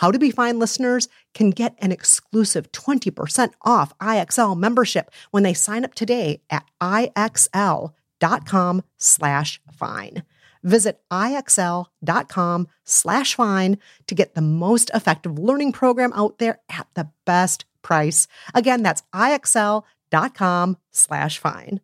how to Be Fine listeners can get an exclusive 20% off IXL membership when they sign up today at IXL.com slash fine. Visit IXL.com slash fine to get the most effective learning program out there at the best price. Again, that's IXL.com slash fine.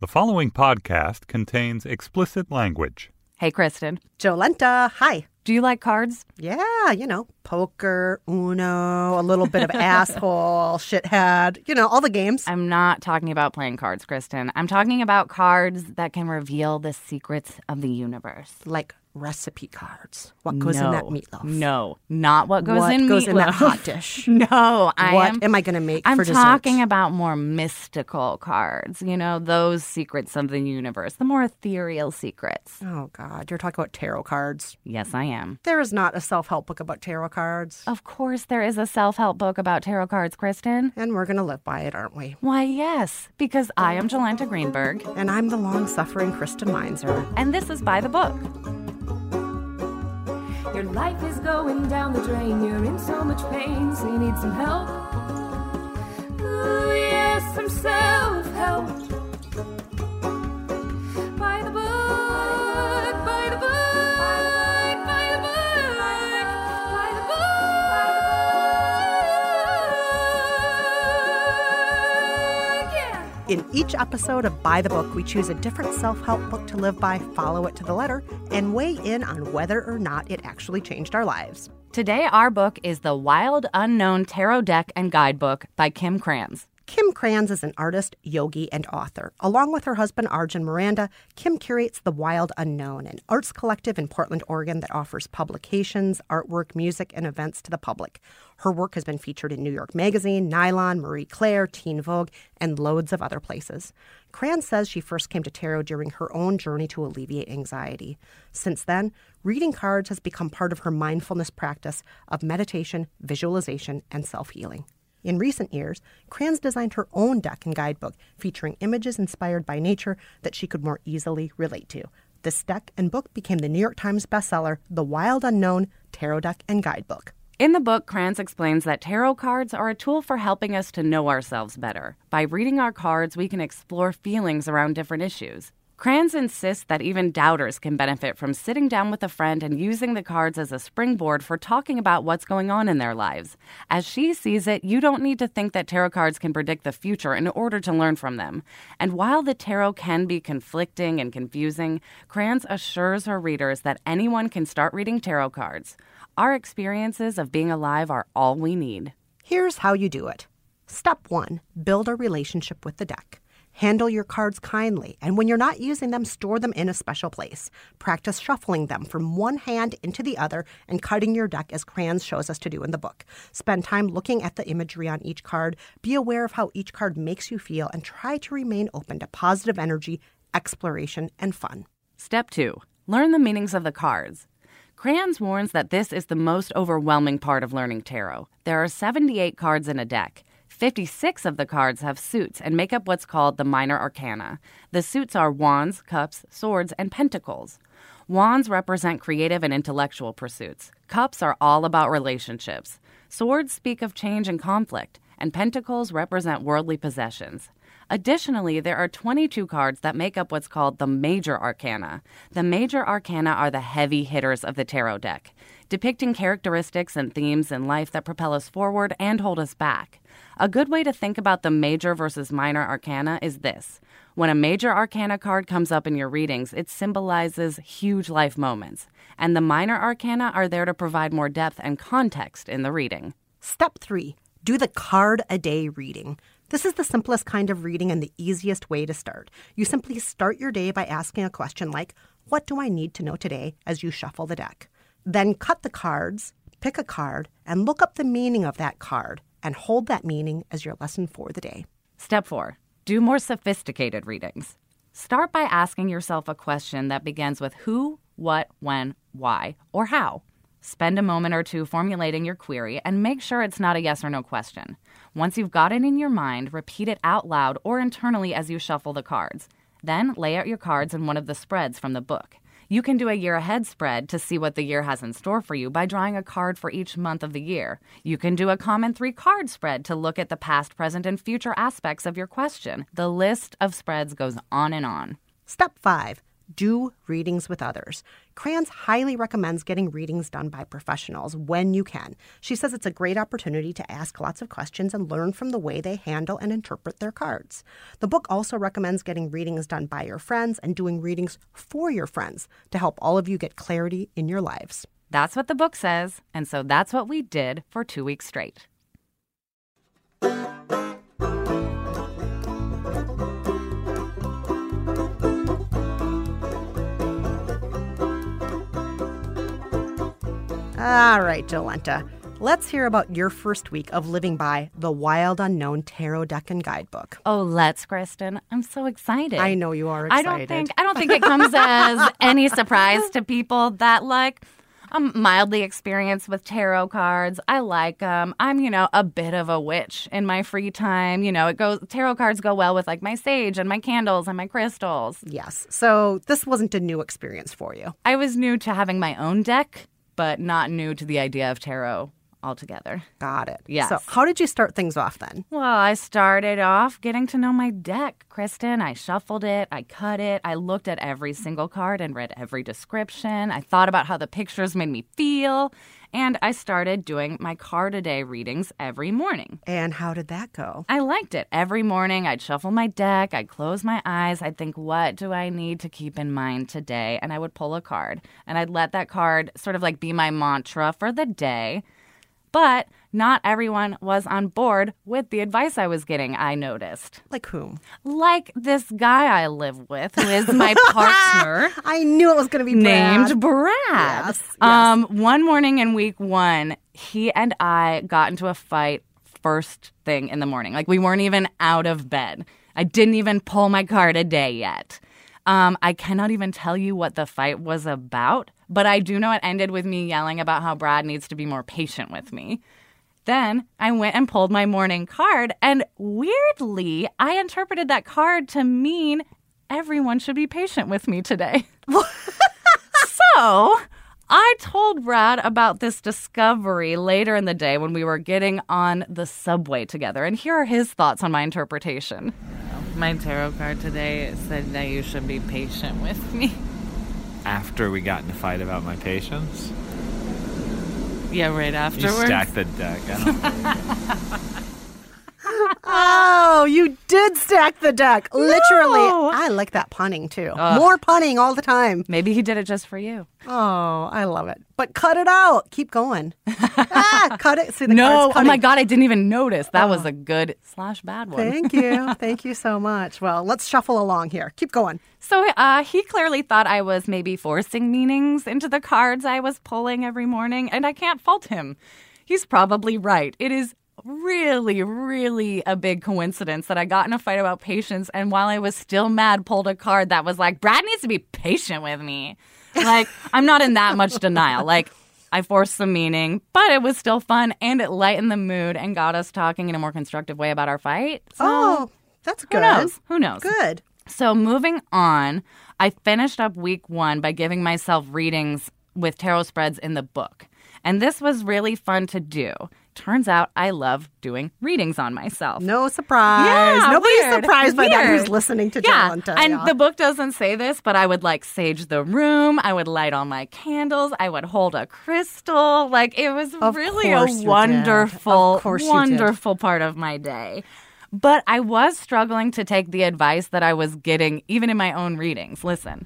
The following podcast contains explicit language. Hey, Kristen. Jolenta, hi. Do you like cards? Yeah, you know, poker, Uno, a little bit of asshole, shithead, you know, all the games. I'm not talking about playing cards, Kristen. I'm talking about cards that can reveal the secrets of the universe. Like recipe cards. What goes no, in that meatloaf? No, not what goes what in goes meatloaf. in that hot dish. no, I what am. am I going to make? I'm talking dessert? about more mystical cards. You know, those secrets of the universe, the more ethereal secrets. Oh God, you're talking about tarot cards. Yes, I am. There is not a self-help book about tarot cards. Of course, there is a self-help book about tarot cards, Kristen. And we're going to live by it, aren't we? Why, yes, because I am Jolenta Greenberg, and I'm the long-suffering Kristen Meinzer, and this is by the book. Your life is going down the drain. You're in so much pain, so you need some help. Ooh, yes, some self help. Each episode of By the Book, we choose a different self help book to live by, follow it to the letter, and weigh in on whether or not it actually changed our lives. Today, our book is The Wild Unknown Tarot Deck and Guidebook by Kim Krans. Kim Krans is an artist, yogi, and author. Along with her husband, Arjun Miranda, Kim curates The Wild Unknown, an arts collective in Portland, Oregon that offers publications, artwork, music, and events to the public. Her work has been featured in New York Magazine, Nylon, Marie Claire, Teen Vogue, and loads of other places. Krans says she first came to tarot during her own journey to alleviate anxiety. Since then, reading cards has become part of her mindfulness practice of meditation, visualization, and self healing. In recent years, Krans designed her own deck and guidebook featuring images inspired by nature that she could more easily relate to. This deck and book became the New York Times bestseller, The Wild Unknown Tarot Deck and Guidebook. In the book, Krans explains that tarot cards are a tool for helping us to know ourselves better. By reading our cards, we can explore feelings around different issues. Krans insists that even doubters can benefit from sitting down with a friend and using the cards as a springboard for talking about what's going on in their lives. As she sees it, you don't need to think that tarot cards can predict the future in order to learn from them. And while the tarot can be conflicting and confusing, Krans assures her readers that anyone can start reading tarot cards. Our experiences of being alive are all we need. Here's how you do it. Step one build a relationship with the deck. Handle your cards kindly, and when you're not using them, store them in a special place. Practice shuffling them from one hand into the other and cutting your deck as Krans shows us to do in the book. Spend time looking at the imagery on each card, be aware of how each card makes you feel, and try to remain open to positive energy, exploration, and fun. Step two Learn the meanings of the cards. Krans warns that this is the most overwhelming part of learning tarot. There are 78 cards in a deck. 56 of the cards have suits and make up what's called the minor arcana. The suits are wands, cups, swords, and pentacles. Wands represent creative and intellectual pursuits. Cups are all about relationships. Swords speak of change and conflict, and pentacles represent worldly possessions. Additionally, there are 22 cards that make up what's called the major arcana. The major arcana are the heavy hitters of the tarot deck, depicting characteristics and themes in life that propel us forward and hold us back. A good way to think about the major versus minor arcana is this. When a major arcana card comes up in your readings, it symbolizes huge life moments, and the minor arcana are there to provide more depth and context in the reading. Step three do the card a day reading. This is the simplest kind of reading and the easiest way to start. You simply start your day by asking a question like, What do I need to know today as you shuffle the deck? Then cut the cards, pick a card, and look up the meaning of that card and hold that meaning as your lesson for the day. Step four do more sophisticated readings. Start by asking yourself a question that begins with who, what, when, why, or how. Spend a moment or two formulating your query and make sure it's not a yes or no question. Once you've got it in your mind, repeat it out loud or internally as you shuffle the cards. Then lay out your cards in one of the spreads from the book. You can do a year ahead spread to see what the year has in store for you by drawing a card for each month of the year. You can do a common three card spread to look at the past, present, and future aspects of your question. The list of spreads goes on and on. Step five do readings with others. Krans highly recommends getting readings done by professionals when you can. She says it's a great opportunity to ask lots of questions and learn from the way they handle and interpret their cards. The book also recommends getting readings done by your friends and doing readings for your friends to help all of you get clarity in your lives. That's what the book says, and so that's what we did for two weeks straight. All right, Jolenta. Let's hear about your first week of living by the Wild Unknown Tarot Deck and Guidebook. Oh, let's, Kristen. I'm so excited. I know you are excited. I don't think I don't think it comes as any surprise to people that like I'm mildly experienced with tarot cards. I like them. I'm, you know, a bit of a witch in my free time. You know, it goes tarot cards go well with like my sage and my candles and my crystals. Yes. So this wasn't a new experience for you. I was new to having my own deck but not new to the idea of tarot altogether. Got it. Yes. So, how did you start things off then? Well, I started off getting to know my deck, Kristen. I shuffled it, I cut it, I looked at every single card and read every description. I thought about how the pictures made me feel. And I started doing my card a day readings every morning. And how did that go? I liked it. Every morning, I'd shuffle my deck, I'd close my eyes, I'd think, what do I need to keep in mind today? And I would pull a card. And I'd let that card sort of like be my mantra for the day. But not everyone was on board with the advice I was getting, I noticed. Like whom? Like this guy I live with, who is my partner. I knew it was going to be Brad. Named Brad. Yes, yes. Um, one morning in week one, he and I got into a fight first thing in the morning. Like we weren't even out of bed. I didn't even pull my card a day yet. Um, I cannot even tell you what the fight was about, but I do know it ended with me yelling about how Brad needs to be more patient with me. Then I went and pulled my morning card, and weirdly, I interpreted that card to mean everyone should be patient with me today. so I told Brad about this discovery later in the day when we were getting on the subway together, and here are his thoughts on my interpretation. My tarot card today said that you should be patient with me. After we got in a fight about my patience, Yeah, right afterwards. you stacked the deck. Oh, you did stack the deck. Literally. I like that punning too. More punning all the time. Maybe he did it just for you. Oh, I love it. But cut it out. Keep going. ah, cut it. See the no, oh my. God, I didn't even notice. That was a good slash bad one. Thank you. Thank you so much. Well, let's shuffle along here. Keep going. So uh, he clearly thought I was maybe forcing meanings into the cards I was pulling every morning, and I can't fault him. He's probably right. It is really, really a big coincidence that I got in a fight about patience, and while I was still mad, pulled a card that was like, Brad needs to be patient with me. Like, I'm not in that much denial. Like, I forced some meaning, but it was still fun and it lightened the mood and got us talking in a more constructive way about our fight. So, Oh, that's who good. knows? Who knows? Good. So, moving on, I finished up week one by giving myself readings with tarot spreads in the book. And this was really fun to do. Turns out I love doing readings on myself. No surprise. Yeah, Nobody's weird. surprised by that who's listening to yeah, Jolenta. and yeah. the book doesn't say this, but I would like sage the room. I would light all my candles. I would hold a crystal. Like it was Of really a course you did. wonderful, Of course you did. wonderful part of my day. But I was struggling to take the advice that I was getting, even in my own readings. Listen,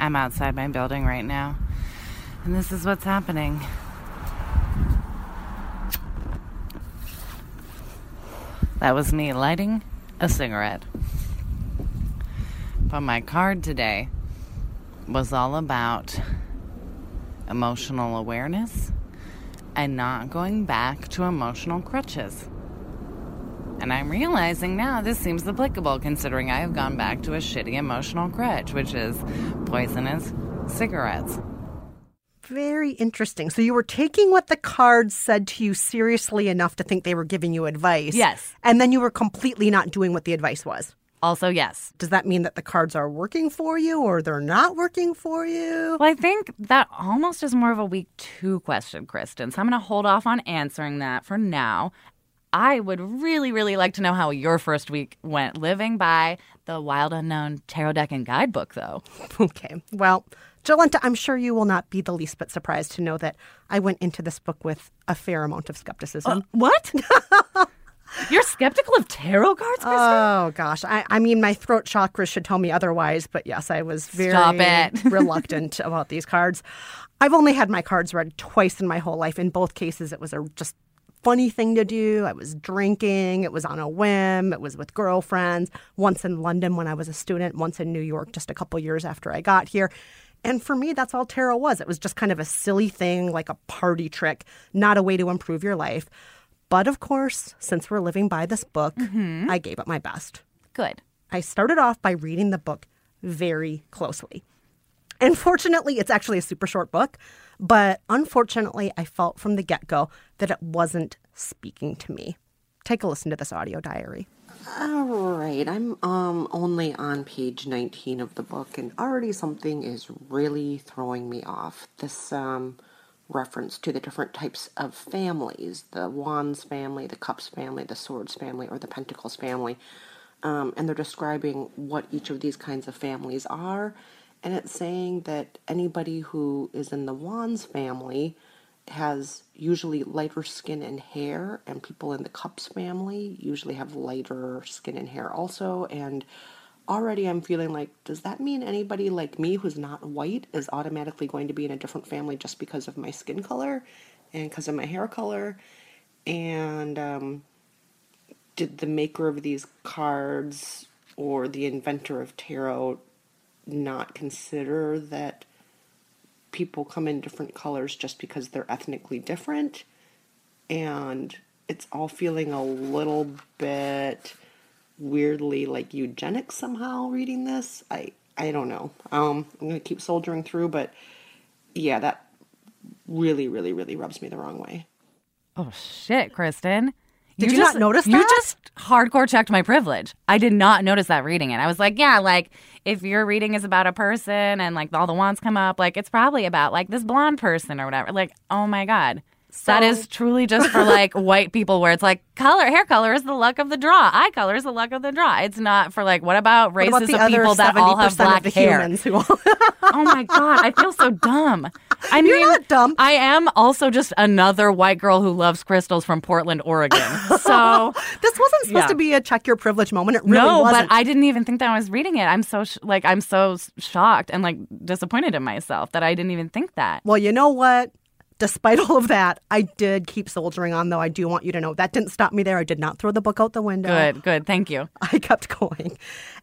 I'm outside my building right now, and this is what's happening. That was me lighting a cigarette. But my card today was all about emotional awareness and not going back to emotional crutches. And I'm realizing now this seems applicable considering I have gone back to a shitty emotional crutch, which is poisonous cigarettes. Very interesting. So you were taking what the cards said to you seriously enough to think they were giving you advice. Yes. And then you were completely not doing what the advice was. Also, yes. Does that mean that the cards are working for you or they're not working for you? Well, I think that almost is more of a week two question, Kristen. So I'm going to hold off on answering that for now. I would really, really like to know how your first week went living by the Wild Unknown Tarot Deck and Guidebook, though. Okay. Well, Jolenta, I'm sure you will not be the least bit surprised to know that I went into this book with a fair amount of skepticism. Uh, what? You're skeptical of tarot cards, Kristen? Oh gosh, I, I mean, my throat chakras should tell me otherwise, but yes, I was very reluctant about these cards. I've only had my cards read twice in my whole life. In both cases, it was a just funny thing to do. I was drinking. It was on a whim. It was with girlfriends. Once in London when I was a student. Once in New York, just a couple years after I got here. And for me, that's all tarot was. It was just kind of a silly thing, like a party trick, not a way to improve your life. But of course, since we're living by this book, mm-hmm. I gave it my best. Good. I started off by reading the book very closely. And fortunately, it's actually a super short book, but unfortunately, I felt from the get go that it wasn't speaking to me. Take a listen to this audio diary. All right, I'm um only on page 19 of the book and already something is really throwing me off. This um reference to the different types of families, the wands family, the cups family, the swords family or the pentacles family. Um, and they're describing what each of these kinds of families are and it's saying that anybody who is in the wands family has usually lighter skin and hair, and people in the cups family usually have lighter skin and hair also. And already I'm feeling like, does that mean anybody like me who's not white is automatically going to be in a different family just because of my skin color and because of my hair color? And um, did the maker of these cards or the inventor of tarot not consider that people come in different colors just because they're ethnically different. And it's all feeling a little bit weirdly like eugenics somehow reading this. I i don't know. Um i'm gonna keep soldiering through but yeah that really really really rubs me the wrong way. Oh, shit, Kristen. Did you not notice You just hardcore checked my privilege. I did not notice that reading it. I was like, yeah, like if your reading is about a person and like all the wands come up, like it's probably about like this blonde person or whatever. Like, oh my God. That is truly just for like white people where it's like color, hair color is the luck of the draw. Eye color is the luck of the draw. It's not for like, what about What races about the of people that all have 70% black of the hair? humans who all oh my god, I feel so dumb. I You're mean, not dumb. I am also just another white girl who loves crystals from Portland, Oregon. So This wasn't supposed Yeah. to be a check your privilege moment. It really no, wasn't. but I didn't even think that I was reading it. I'm so sh- like I'm so shocked and like disappointed in myself that I didn't even think that. Well, you know what? Despite all of that, I did keep soldiering on, though. I do want you to know that didn't stop me there. I did not throw the book out the window. Good, good. Thank you. I kept going.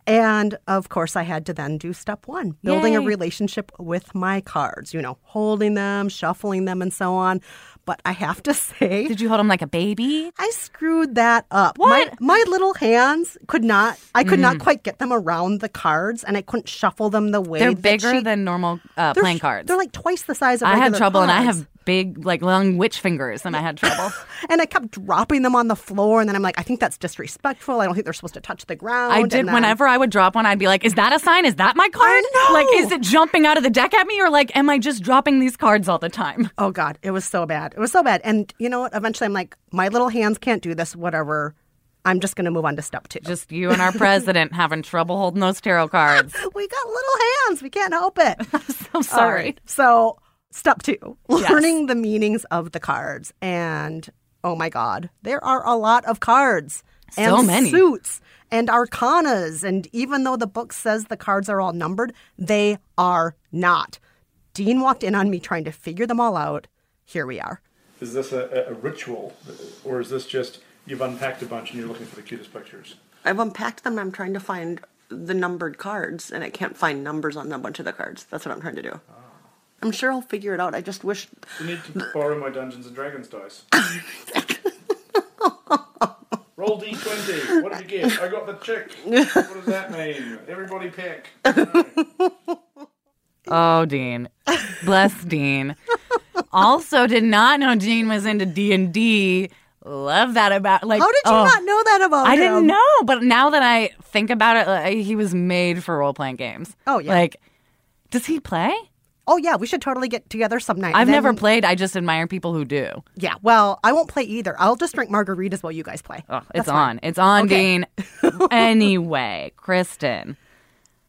And of course, I had to then do step one building a relationship with my cards, you know, holding them, shuffling them, and so on. but I have to say, Did you hold them like a baby? I screwed that up. What? Mm. My, my little hands could not, I could not quite get them around the cards and I couldn't shuffle them the way They're bigger she- than normal uh, playing cards. They're like twice the size of I had trouble, and I have big, like long witch fingers, and I had trouble. And I kept dropping them on the floor, and then I'm like, I think that's disrespectful. I don't think they're supposed to touch the ground. I did. then- Whenever I would drop one, I'd be like, "Is that a sign? Is that my card? I know. Like, is it jumping out of the deck at me, or like, am I just dropping these cards all the time?" Oh God, it was so bad. It was so bad. And you know what? Eventually, I'm like, my little hands can't do this. Whatever. I'm just going to move on to step two. Just you and our president having trouble holding those tarot cards. we got little hands. We can't help it. I'm so sorry. right. So, step two Yes. learning the meanings of the cards. And oh my God, there are a lot of cards. and So and many. Suits and arcanas. And even though the book says the cards are all numbered, they are not. Dean walked in on me trying to figure them all out. Here we are. Is this a, a ritual, or is this just you've unpacked a bunch and you're looking for the cutest pictures? I've unpacked them. I'm trying to find the numbered cards, and I can't find numbers on a bunch of the cards. That's what I'm trying to do. Ah. I'm sure I'll figure it out. I just wish. You need to borrow my Dungeons and Dragons dice. Roll d20. What did you get? I got the chick. What does that mean? Everybody pick. Oh, Dean, bless Dean. Also, did not know Dean was into D and D. Love that about like. How did you oh. not know that about I him? didn't know, but now that I think about it, like, he was made for role playing games. Oh, yeah. Like, does he play? Oh yeah, we should totally get together some night. I've And never played. I just admire people who do. Yeah, well, I won't play either. I'll just drink margaritas while you guys play. Oh, it's on. It's on, Okay. Dean. anyway, Kristen,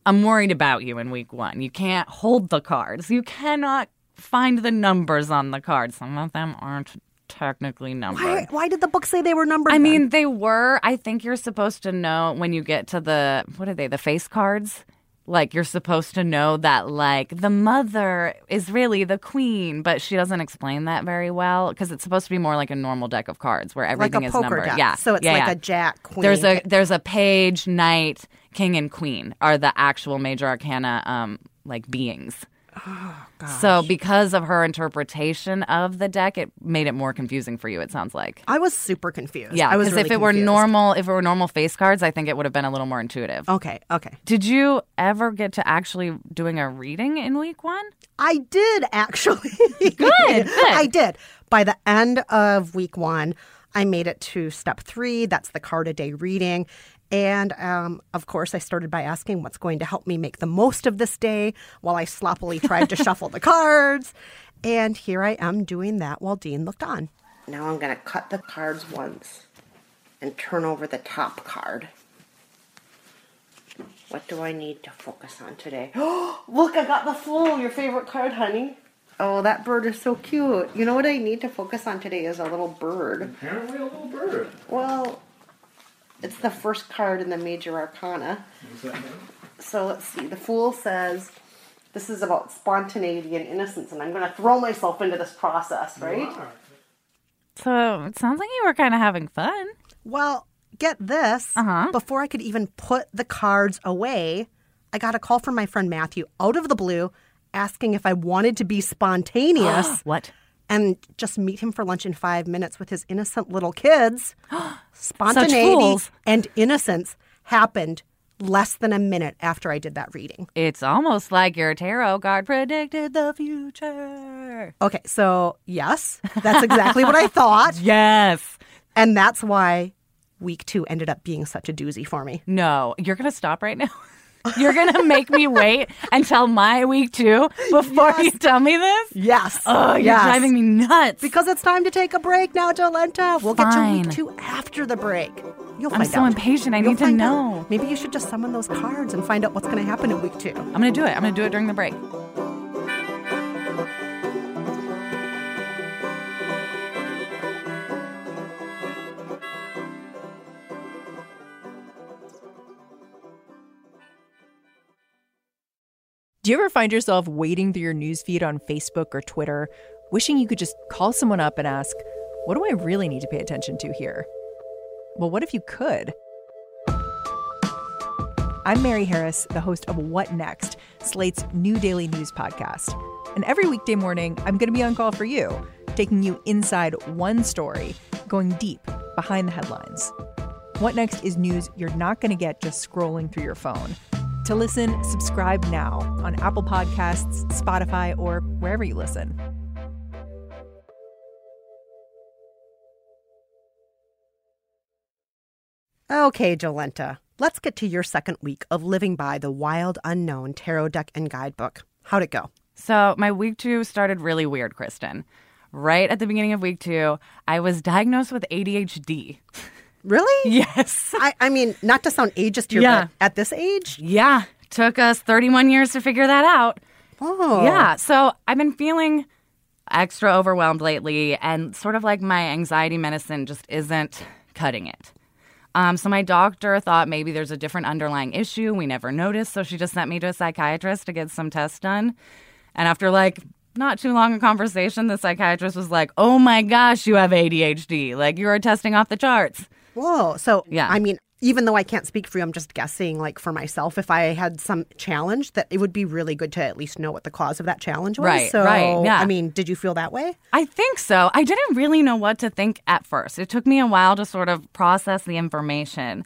I'm worried about you in week one. You can't hold the cards. You cannot find the numbers on the cards. Some of them aren't technically numbered. Why, why did the book say they were numbered? I then? mean, they were. I think you're supposed to know when you get to the what are they? The face cards. Like you're supposed to know that like the mother is really the queen, but she doesn't explain that very well because it's supposed to be more like a normal deck of cards where like everything a is poker numbered. deck. Yeah, so it's yeah, like yeah. a jack queen. There's a there's a page, knight, king, and queen are the actual major arcana um like beings. Oh, So because of her interpretation of the deck, it made it more confusing for you. It sounds like. I was super confused. Yeah, I was because really if it were normal, if it were normal face cards, I think it would have been a little more intuitive. Okay, okay. Did you ever get to actually doing a reading in week one? I did actually. Good, good. I did. By the end of week one, I made it to step three. That's the card a day reading. And um, of course, I started by asking what's going to help me make the most of this day while I sloppily tried to shuffle the cards. And here I am doing that while Dean looked on. Now I'm going to cut the cards once and turn over the top card. What do I need to focus on today? Oh, look, I got the fool, your favorite card, honey. Oh, that bird is so cute. You know what I need to focus on today is a little bird. Apparently a little bird. Well, it's the first card in the major arcana. What's that mean? So let's see. The Fool says this is about spontaneity and innocence, and I'm going to throw myself into this process, right? So it sounds like you were kind of having fun. Well, get this. Uh-huh. Before I could even put the cards away, I got a call from my friend Matthew out of the blue asking if I wanted to be spontaneous What? And just meet him for lunch in five minutes with his innocent little kids. Spontaneity and innocence happened less than a minute after I did that reading. It's almost like your tarot card predicted the future. Okay, so yes, that's exactly what I thought. Yes. And that's why week two ended up being such a doozy for me. No, you're gonna stop right now. You're gonna make me wait until my week two before you tell me this. Yes. Oh, you're yes. driving me nuts. Because it's time to take a break now, Jolenta. We'll get to week two after the break. You'll I'm so out. impatient. I You'll need to find out. know. Maybe you should just summon those cards and find out what's to happen in week two. I'm gonna do it. I'm gonna do it during the break. Do you ever find yourself wading through your newsfeed on Facebook or Twitter, wishing you could just call someone up and ask, What do I really need to pay attention to here? Well, what if you could? I'm Mary Harris, the host of What Next, Slate's new daily news podcast. And every weekday morning, I'm going to be on call for you taking you inside one story, going deep behind the headlines. What Next is news you're not going to get just scrolling through your phone. To listen, subscribe now on Apple Podcasts, Spotify, or wherever you listen. Okay, Jolenta, let's get to your second week of living by the wild unknown tarot deck and guidebook. How'd it go? So, my week two started really weird, Kristen. Right at the beginning of week two, I was diagnosed with ADHD. Really? Yes. I, I mean, not to sound ageist here, Yeah. but at this age? Yeah. Took us 31 years to figure that out. Oh. Yeah. So I've been feeling extra overwhelmed lately, and sort of like my anxiety medicine just isn't cutting it. Um, so my doctor thought maybe there's a different underlying issue we never noticed. So she just sent me to a psychiatrist to get some tests done. And after like not too long a conversation, the psychiatrist was like, "Oh my gosh, you have ADHD! Like you are testing off the charts." Whoa. So, Yeah. I mean, even though I can't speak for you, I'm just guessing, like for myself, if I had some challenge, that it would be really good to at least know what the cause of that challenge was. Right, so, right, yeah. I mean, did you feel that way? I think so. I didn't really know what to think at first. It took me a while to sort of process the information.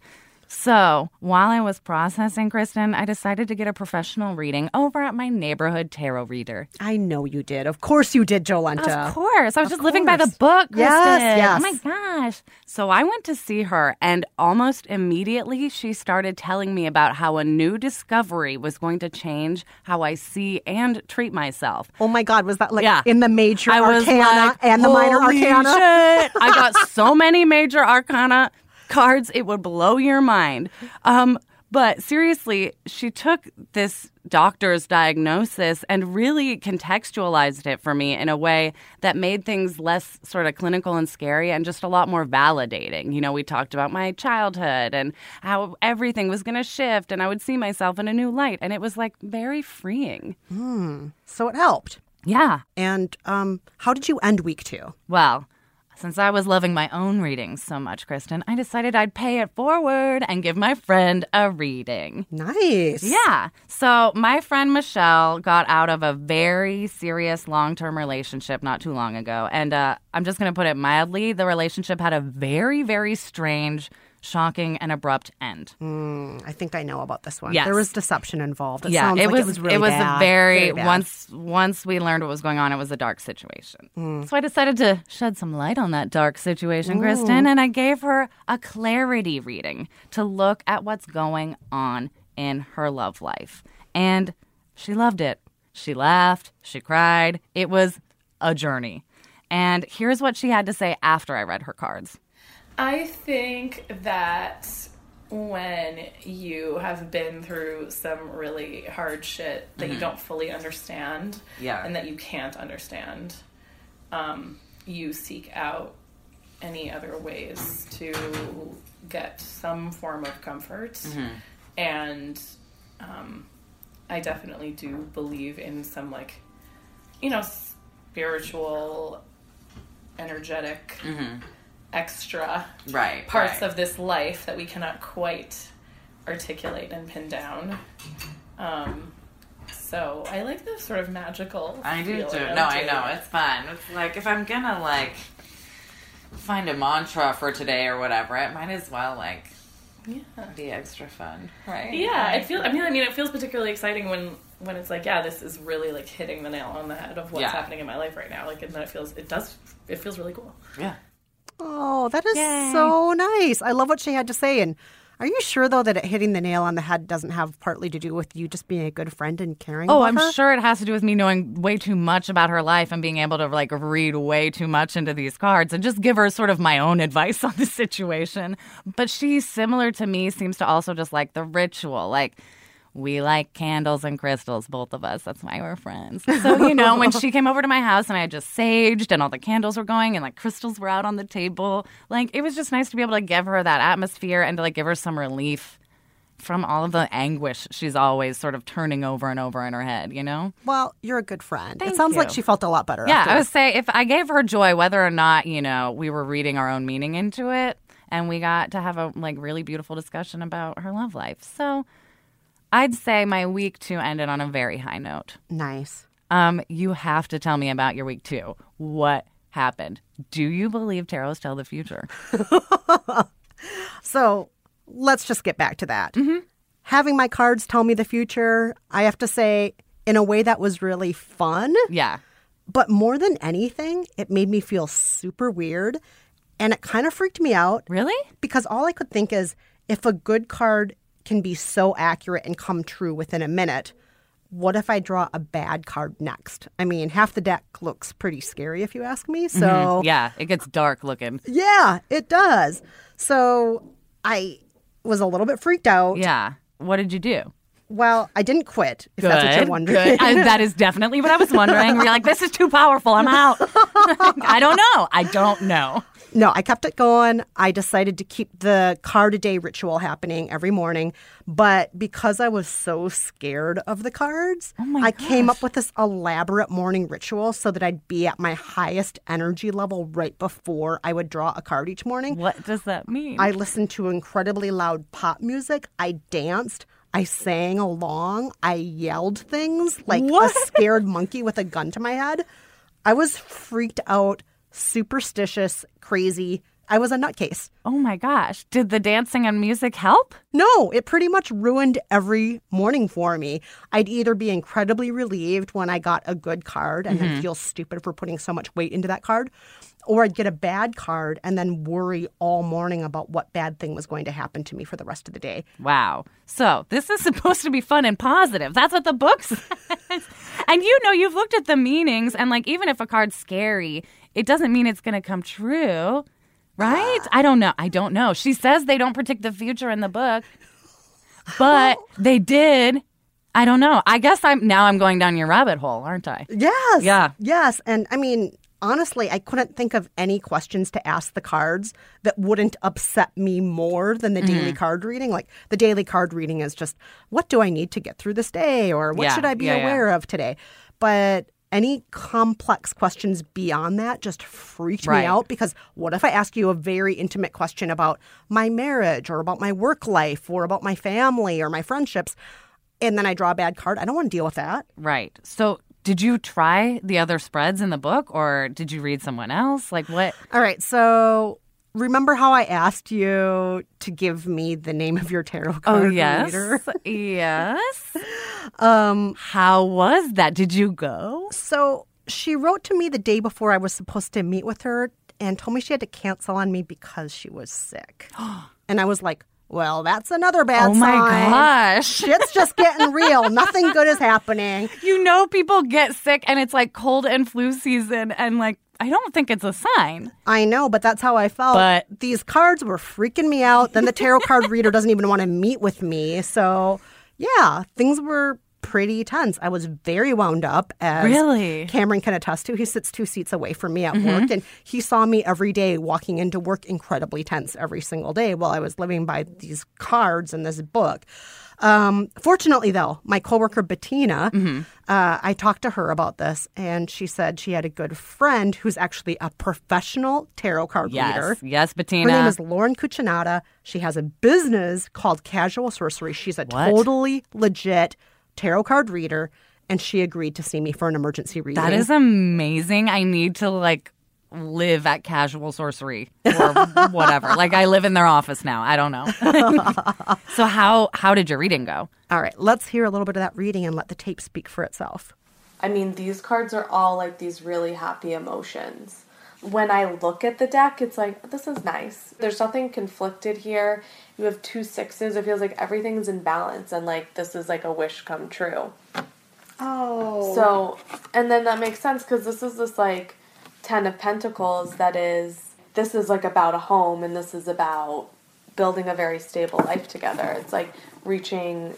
So, while I was processing, Kristen, I decided to get a professional reading over at my neighborhood tarot reader. I know you did. Of course you did, Jolenta. Of course. I was Of just living by the book, Kristen. Yes, yes. Oh my gosh. So I went to see her, and almost immediately she started telling me about how a new discovery was going to change how I see and treat myself. Oh my God, was that like Yeah. in the major I was arcana like, and the minor arcana? shit." I got so many major arcana cards, it would blow your mind. Um, but seriously, she took this doctor's diagnosis and really contextualized it for me in a way that made things less sort of clinical and scary and just a lot more validating. You know, we talked about my childhood and how everything was going to shift and I would see myself in a new light. And it was like very freeing. So it helped. Yeah. And um, how did you end week two? Well, since I was loving my own readings so much, Kristen, I decided I'd pay it forward and give my friend a reading. Nice. Yeah. So, my friend Michelle got out of a very serious long term relationship not too long ago. And uh, I'm just going to put it mildly the relationship had a very, very strange, shocking, and abrupt end. Mm, I think I know about this one. There was deception involved. It yeah, it like was. it was really bad. a very, bad. once once we learned what was going on, it was a dark situation. Mm. So I decided to shed some light on that dark situation, Kristen, and I gave her a clarity reading to look at what's going on in her love life, and she loved it. She laughed, she cried. It was a journey. And here's what she had to say after I read her cards. I think that when you have been through some really hard shit that you Mhm. don't fully understand Yeah. and that you can't understand, um, you seek out any other ways to get some form of comfort. Mhm. And um, I definitely do believe in some, like, you know, spiritual, energetic Mhm. Extra Right, parts right. of this life that we cannot quite articulate and pin down. Um, so I like the sort of magical. I do too. No, I know. it. It's fun. It's like if I'm gonna like find a mantra for today or whatever, it might as well like Yeah. be extra fun, right? Yeah, it feels. I mean, I mean, it feels particularly exciting when when it's like, yeah, this is really like hitting the nail on the head of what's Yeah. happening in my life right now. Like, and then it feels, it does, it feels really cool. Yeah. Oh, that is Yay. so nice. I love what she had to say. And are you sure, though, that it hitting the nail on the head doesn't have partly to do with you just being a good friend and caring Oh, I'm her? sure it has to do with me knowing way too much about her life and being able to like read way too much into these cards and just give her sort of my own advice on the situation. But she, similar to me, seems to also just like the ritual. Like, we like candles and crystals, both of us. That's why we're friends. So, you know, when she came over to my house and I had just saged and all the candles were going and like crystals were out on the table, like it was just nice to be able to give her that atmosphere and to like give her some relief from all of the anguish she's always sort of turning over and over in her head, you know? Well, you're a good friend. Thank it sounds like she felt a lot better. Yeah. I would say if I gave her joy, whether or not, you know, we were reading our own meaning into it and we got to have a like really beautiful discussion about her love life. So I'd say my week two ended on a very high note. Nice. Um, you have to tell me about your week two. What happened. Do you believe tarots tell the future? So let's just get back to that. Mm-hmm. Having my cards tell me the future, I have to say, in a way that was really fun. Yeah. But more than anything, it made me feel super weird and it kind of freaked me out. Really? Because all I could think is if a good card can be so accurate and come true within a minute, what if I draw a bad card next? I mean, half the deck looks pretty scary if you ask me. So, Mhm. yeah, it gets dark looking. yeah, it does. So, I was a little bit freaked out. Yeah. What did you do? Well, I didn't quit, if that's what you're Good, wondering. I- that is definitely what I was wondering. You're like, this is too powerful. I'm out. I don't know. I don't know. No, I kept it going. I decided to keep the card a day ritual happening every morning. But because I was so scared of the cards, Oh I came up with this elaborate morning ritual so that I'd be at my highest energy level right before I would draw a card each morning. What does that mean? I listened to incredibly loud pop music. I danced. I sang along. I yelled things like a scared monkey with a gun to my head. I was freaked out, superstitious, crazy. I was a nutcase. Oh my gosh. Did the dancing and music help? No, it pretty much ruined every morning for me. I'd either be incredibly relieved when I got a good card and then Mhm. feel stupid for putting so much weight into that card, or I'd get a bad card and then worry all morning about what bad thing was going to happen to me for the rest of the day. Wow. So this is supposed to be fun and positive. That's what the book says. and you know, you've looked at the meanings, and like, even if a card's scary, it doesn't mean it's going to come true. Right? I don't know. I don't know. She says they don't predict the future in the book, but they did. I don't know. I guess I'm now I'm going down your rabbit hole, aren't I? Yes. Yeah. Yes. And I mean, honestly, I couldn't think of any questions to ask the cards that wouldn't upset me more than the daily Mhm. card reading. Like the daily card reading is just, what do I need to get through this day? Or what Yeah, should I be yeah, yeah. aware of today? But any complex questions beyond that just freaked Right. me out because what if I ask you a very intimate question about my marriage or about my work life or about my family or my friendships? And then I draw a bad card. I don't want to deal with that. Right. So did you try the other spreads in the book or did you read someone else? Like what? All right. So remember how I asked you to give me the name of your tarot card Oh, yes. reader? yes. Um, how was that? Did you go? So she wrote to me the day before I was supposed to meet with her and told me she had to cancel on me because she was sick. and I was like, well, that's another bad sign. Oh my gosh. Shit's just getting real. Nothing good is happening. You know people get sick and it's like cold and flu season and like I don't think it's a sign. I know, but that's how I felt. But- these cards were freaking me out. Then the tarot card reader doesn't even want to meet with me. So, yeah, things were pretty tense. I was very wound up as Really? Cameron can attest to. He sits two seats away from me at Mhm. work and he saw me every day walking into work incredibly tense every single day while I was living by these cards and this book. Um, fortunately, though, my coworker Bettina, Mm-hmm. uh, I talked to her about this, and she said she had a good friend who's actually a professional tarot card Yes. reader. Yes, Bettina. Her name is Lauren Cucinata. She has a business called Casual Sorcery. She's a What? totally legit tarot card reader, and she agreed to see me for an emergency reading. That is amazing. I need to like live at casual sorcery or whatever. like I live in their office now. I don't know. so how how did your reading go? All right, let's hear a little bit of that reading and let the tape speak for itself. I mean, these cards are all like these really happy emotions. When I look at the deck, it's like, this is nice. There's nothing conflicted here. You have two sixes. It feels like everything's in balance and like this is like a wish come true. Oh. So, and then that makes sense because this is this like Ten of Pentacles that is, this is like about a home and this is about building a very stable life together. It's like reaching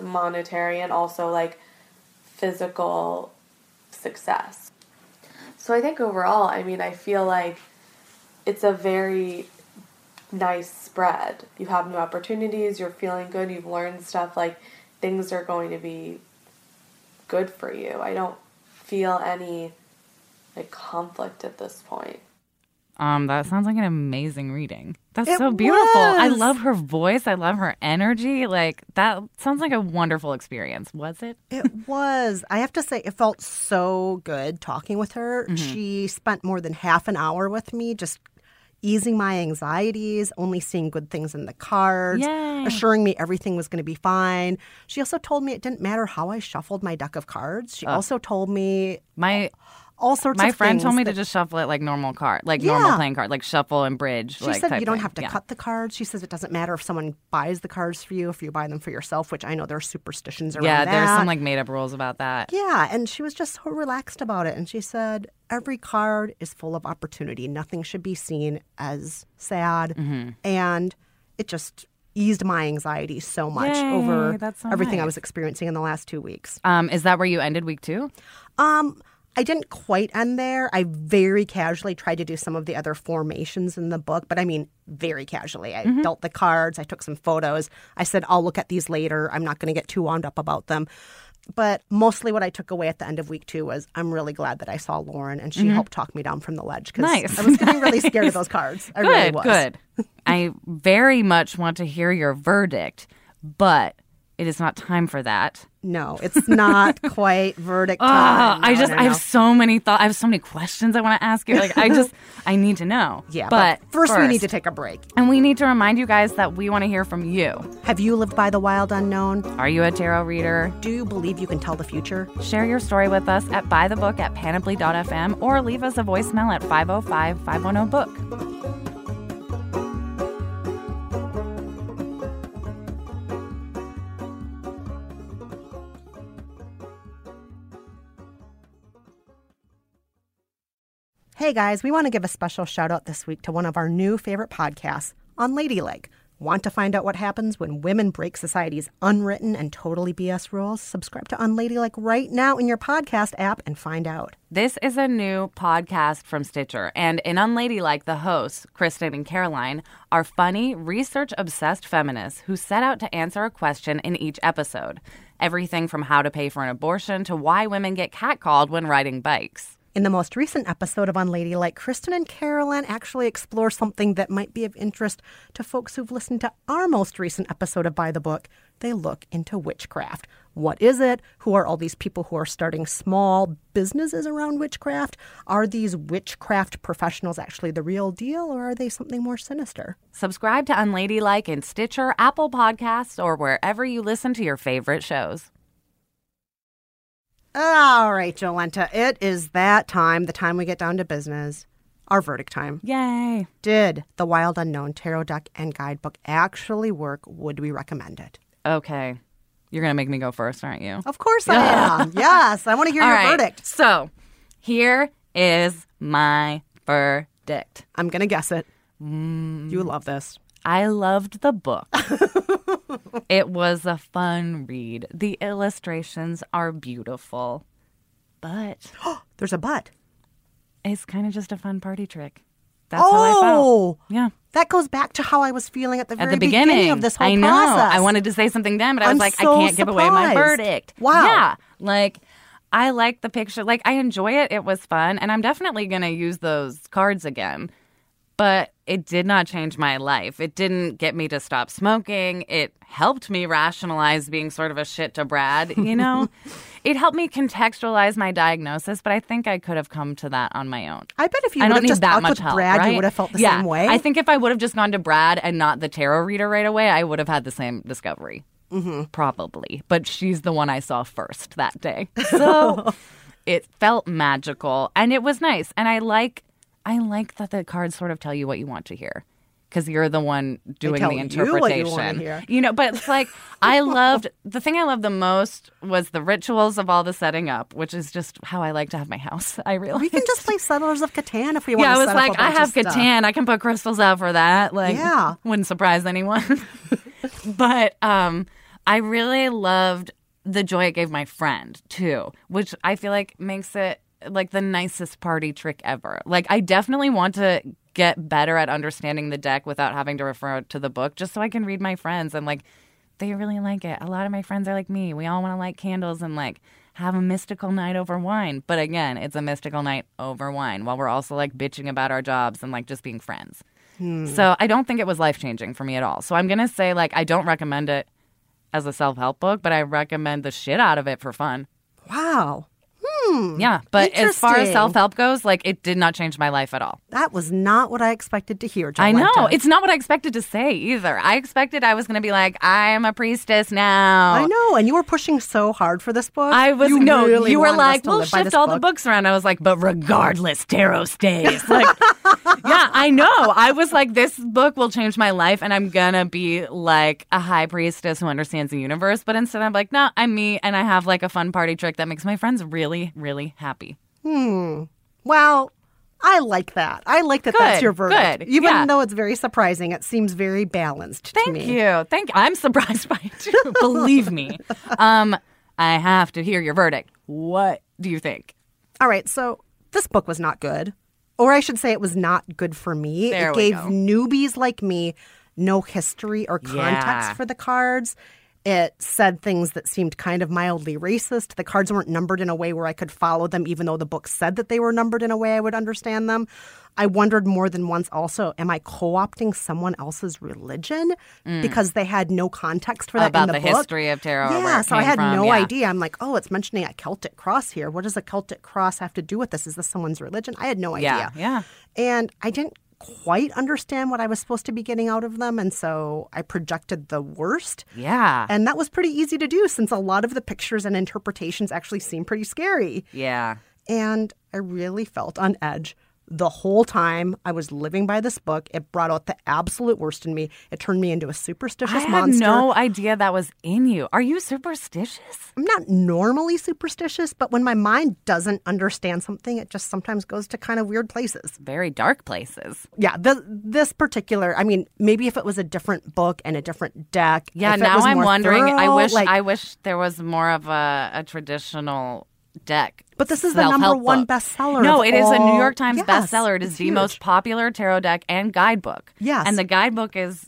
monetary and also like physical success. So I think overall, I mean, I feel like it's a very nice spread. You have new opportunities, you're feeling good, you've learned stuff, like things are going to be good for you. I don't feel any like conflict at this point. Um, that sounds like an amazing reading. That's It so beautiful. I love her voice. I love her energy. Like that sounds like a wonderful experience. Was it? It was. I have to say, it felt so good talking with her. Mhm. She spent more than half an hour with me, just easing my anxieties, only seeing good things in the cards, Yay. assuring me everything was going to be fine. She also told me it didn't matter how I shuffled my deck of cards. She also told me My all sorts my of friend told me that- to just shuffle it like normal card, like normal playing card, like shuffle and bridge. She like, said you don't thing. have to Yeah. cut the cards. She says it doesn't matter if someone buys the cards for you, if you buy them for yourself, which I know there are superstitions around that. Yeah, that. there's some like made up rules about that. Yeah, and she was just so relaxed about it. And she said, every card is full of opportunity. Nothing should be seen as sad. Mm-hmm. And it just eased my anxiety so much Yay, over so everything I was experiencing in the last two weeks. Um, is that where you ended week two? Um, I didn't quite end there. I very casually tried to do some of the other formations in the book, but I mean, very casually. I Mhm. dealt the cards, I took some photos. I said, I'll look at these later. I'm not going to get too wound up about them. But mostly what I took away at the end of week two was I'm really glad that I saw Lauren and she Mhm. helped talk me down from the ledge because Nice. I was getting really scared of those cards. I good, really was. good. I very much want to hear your verdict, but it is not time for that. No, it's not quite verdict Ah, time. I No, just no, I have so many thoughts. I have so many questions I want to ask you. Like I just I need to know. Yeah, but, but first we need to take a break. And we need to remind you guys that we want to hear from you. Have you lived by the wild unknown? Are you a tarot reader? Do you believe you can tell the future? Share your story with us at buy the book at panoply.fm or leave us a voicemail at 505 510 book. Hey guys, we want to give a special shout out this week to one of our new favorite podcasts, Unladylike. Want to find out what happens when women break society's unwritten and totally BS rules? Subscribe to Unladylike right now in your podcast app and find out. This is a new podcast from Stitcher, and in Unladylike, the hosts, Cristen and Caroline, are funny, research obsessed feminists who set out to answer a question in each episode. Everything from how to pay for an abortion to why women get catcalled when riding bikes. In the most recent episode of Unladylike, Cristen and Caroline actually explore something that might be of interest to folks who've listened to our most recent episode of By the Book. They look into witchcraft. What is it? Who are all these people who are starting small businesses around witchcraft? Are these witchcraft professionals actually the real deal, or are they something more sinister? Subscribe to Unladylike in Stitcher, Apple Podcasts, or wherever you listen to your favorite shows. All right, Jolenta, it is that time, the time we get down to business. Our verdict time. Yay. Did the Wild Unknown Tarot Deck and Guidebook actually work? Would we recommend it? Okay. You're going to make me go first, aren't you? Of course I am. yes, I want to hear All your right. verdict. So, here is my verdict. I'm going to guess it. Mm. You love this. I loved the book. it was a fun read. The illustrations are beautiful, but There's a but. it's kind of just a fun party trick. That's how I felt. oh, Yeah. that goes back to how I was feeling at the At the beginning, of this whole I know. process. I wanted to say something then, but I was I'm like, so I can't give away my verdict. Wow. Yeah. Like, I like the picture. Like, I enjoy it. It was fun. And I'm definitely going to use those cards again. But it did not change my life. It didn't get me to stop smoking. It helped me rationalize being sort of a shit to Brad, you know? it helped me contextualize my diagnosis, but I think I could have come to that on my own. I bet if you I don't have need just that talked much with help. Brad, right? you would have felt the yeah. same way. I think if I would have just gone to Brad and not the tarot reader right away, I would have had the same discovery. Mm-hmm. Probably. But she's the one I saw first that day. So it felt magical and it was nice. And I like I like that the cards sort of tell you what you want to hear. Because you're the one doing the you interpretation. you hear. You know, but it's like I loved the thing I loved the most was the rituals of all the setting up, which is just how I like to have my house. I realize we can just play Settlers of Catan if we want yeah, I was like, I have of stuff. Catan. I can put crystals out for that. Like, Yeah. wouldn't surprise anyone. but um, I really loved the joy it gave my friend too, which I feel like makes it like the nicest party trick ever. Like, I definitely want to get better at understanding the deck without having to refer to the book, just so I can read my friends and like. They really like it. A lot of my friends are like me. We all want to light candles and like have a mystical night over wine. But again, it's a mystical night over wine while we're also like bitching about our jobs and like just being friends. Hmm. So I don't think it was life changing for me at all. So I'm going to say, like, I don't recommend it as a self help book, but I recommend the shit out of it for fun. Wow. Hmm. Yeah. But as far as self help goes, like, it did not change my life at all. That was not what I expected to hear. I know. It's not what I expected to say either. I expected I was going to be like, I'm a priestess now. I know, and you were pushing so hard for this book. I was You no. really you were like, we'll shift all the books around. I was like, but regardless, tarot stays. Like, yeah, I know. I was like, this book will change my life, and I'm gonna be like a high priestess who understands the universe. But instead, I'm like, no, I'm me, and I have like a fun party trick that makes my friends really, really happy. Hmm. Well, I like that. I like that. that's your verdict. good, Even yeah. though it's very surprising, it seems very balanced to Thank you. Thank you. I'm surprised by it too. Believe me. Um, I have to hear your verdict. What do you think? All right, so this book was not good. Or I should say it was not good for me. There it gave go. newbies like me no history or context Yeah. for the cards. It said things that seemed kind of mildly racist. The cards weren't numbered in a way where I could follow them, even though the book said that they were numbered in a way I would understand them. I wondered more than once also, am I co opting someone else's religion? Mm. Because they had no context for that About in the, the book. history of tarot Yeah, so I had from, no yeah. idea. I'm like, oh, it's mentioning a Celtic cross here. What does a Celtic cross have to do with this? Is this someone's religion? I had no idea. Yeah, yeah. And I didn't quite understand what I was supposed to be getting out of them. And so I projected the worst. Yeah. And that was pretty easy to do since a lot of the pictures and interpretations actually seem pretty scary. Yeah. And I really felt on edge the whole time I was living by this book. It brought out the absolute worst in me. It turned me into a superstitious monster. I had monster. no idea that was in you. Are you superstitious? I'm not normally superstitious, but when my mind doesn't understand something, it just sometimes goes to kind of weird places. Very dark places. Yeah, this, this particular, I mean, maybe if it was a different book and a different deck. Yeah, if it now I'm more wondering. I wish like- I wish there was more of a, a traditional deck. But this is the number one book. bestseller No, it is a New York Times Yes, bestseller. It is the huge. most popular tarot deck and guidebook. Yes. And the guidebook is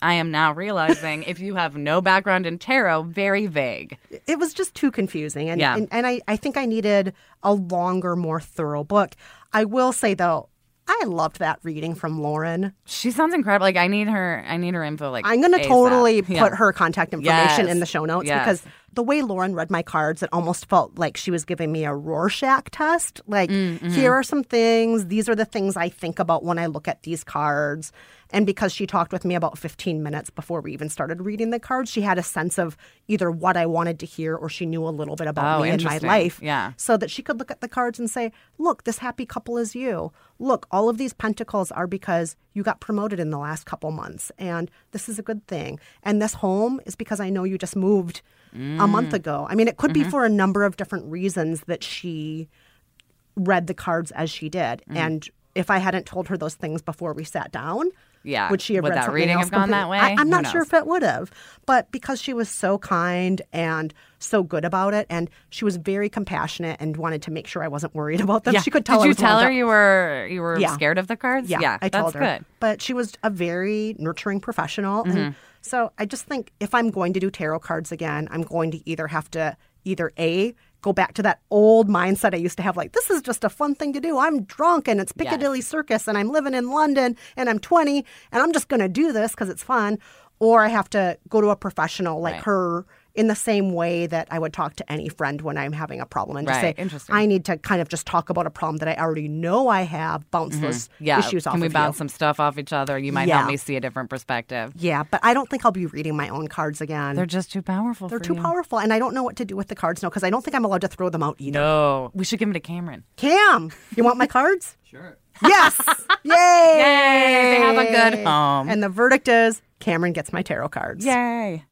I am now realizing if you have no background in tarot, very vague. it was just too confusing. And, Yeah. and, and I, I think I needed a longer, more thorough book. I will say, though, I loved that reading from Lauren. She sounds incredible. Like I need her I need her info like I'm going to totally Yeah. put her contact information Yes. in the show notes Yes. because the way Lauren read my cards, it almost felt like she was giving me a Rorschach test. Like, Mm-hmm. here are some things. These are the things I think about when I look at these cards. And because she talked with me about 15 minutes before we even started reading the cards, she had a sense of either what I wanted to hear or she knew a little bit about Oh, me and my life. Yeah. So that she could look at the cards and say, look, this happy couple is you. Look, all of these pentacles are because you got promoted in the last couple months. And this is a good thing. And this home is because I know you just moved a Mm. month ago. I mean, it could Mm-hmm. be for a number of different reasons that she read the cards as she did. Mm. And if I hadn't told her those things before we sat down, Yeah. would she have Would read that reading have gone that way? I, am not sure if it would have, but because she was so kind and so good about it, and she was very compassionate and wanted to make sure I wasn't worried about them. Yeah. She could tell. Did you tell her up. you were you were Yeah. scared of the cards? Yeah, I told her. good. But she was a very nurturing professional, Mm-hmm. and so I just think if I'm going to do tarot cards again, I'm going to either have to either a go back to that old mindset I used to have, like this is just a fun thing to do. I'm drunk and it's Piccadilly Circus and I'm living in London and I'm 20 and I'm just going to do this because it's fun, or I have to go to a professional like Right. her. In the same way that I would talk to any friend when I'm having a problem and just Right. say, Interesting. I need to kind of just talk about a problem that I already know I have, bounce those Mm-hmm. Yeah. issues off Can we of bounce you. some stuff off each other? You might Yeah. help me see a different perspective. Yeah, but I don't think I'll be reading my own cards again. They're just too powerful. They're for too you. powerful, and I don't know what to do with the cards now because I don't think I'm allowed to throw them out either. No, we should give them to Cameron. Cam, you want my cards? Sure. Yes! Yay! Yay! They have a good home. And the verdict is Cameron gets my tarot cards. Yay!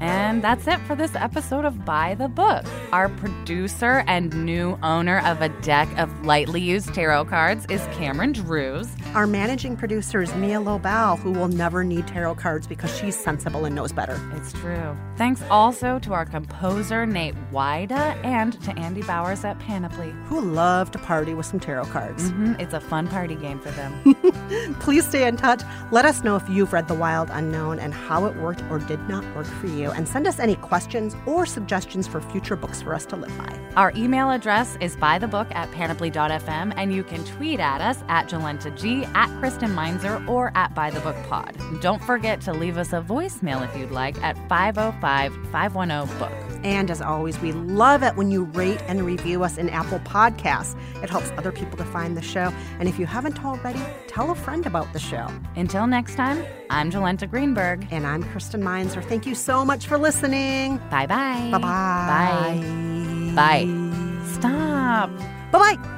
And that's it for this episode of By the Book. Our producer and new owner of a deck of lightly used tarot cards is Cameron Drews. Our managing producer is Mia Lobel, who will never need tarot cards because she's sensible and knows better. It's true. Thanks also to our composer, Nate Wida, and to Andy Bowers at Panoply. Who love to party with some tarot cards. hmm It's a fun party game for them. Please stay in touch. Let us know if you've read The Wild Unknown and how it worked or did not work for you. And send us any questions or suggestions for future books for us to live by. Our email address is buythebook at panoply.fm, and you can tweet at us at Jolenta G, at Kristen Meinzer, or at buythebookpod. Don't forget to leave us a voicemail if you'd like at 505 510 book. And as always, we love it when you rate and review us in Apple Podcasts. It helps other people to find the show. And if you haven't already, tell a friend about the show. Until next time, I'm Jolenta Greenberg. And I'm Kristen Meinzer. Thank you so much for listening. Bye bye. Bye Bye. bye. Bye. Stop. Bye bye.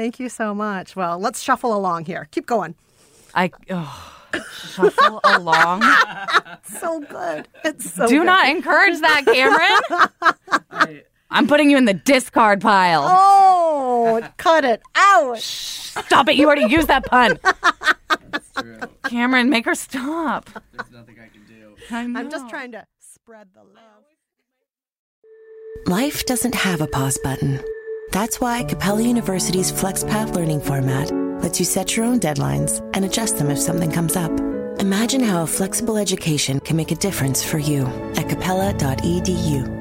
Thank you so much. Well, let's shuffle along here. Keep going. I oh, shuffle along. So good. It's so Do good. not encourage that, Cameron. I'm putting you in the discard pile. Oh, cut it out. Stop it. You already used that pun. Cameron, make her stop. There's nothing I can do. I'm just trying to spread the love. Life doesn't have a pause button. That's why Capella University's FlexPath learning format lets you set your own deadlines and adjust them if something comes up. Imagine how a flexible education can make a difference for you at capella.edu.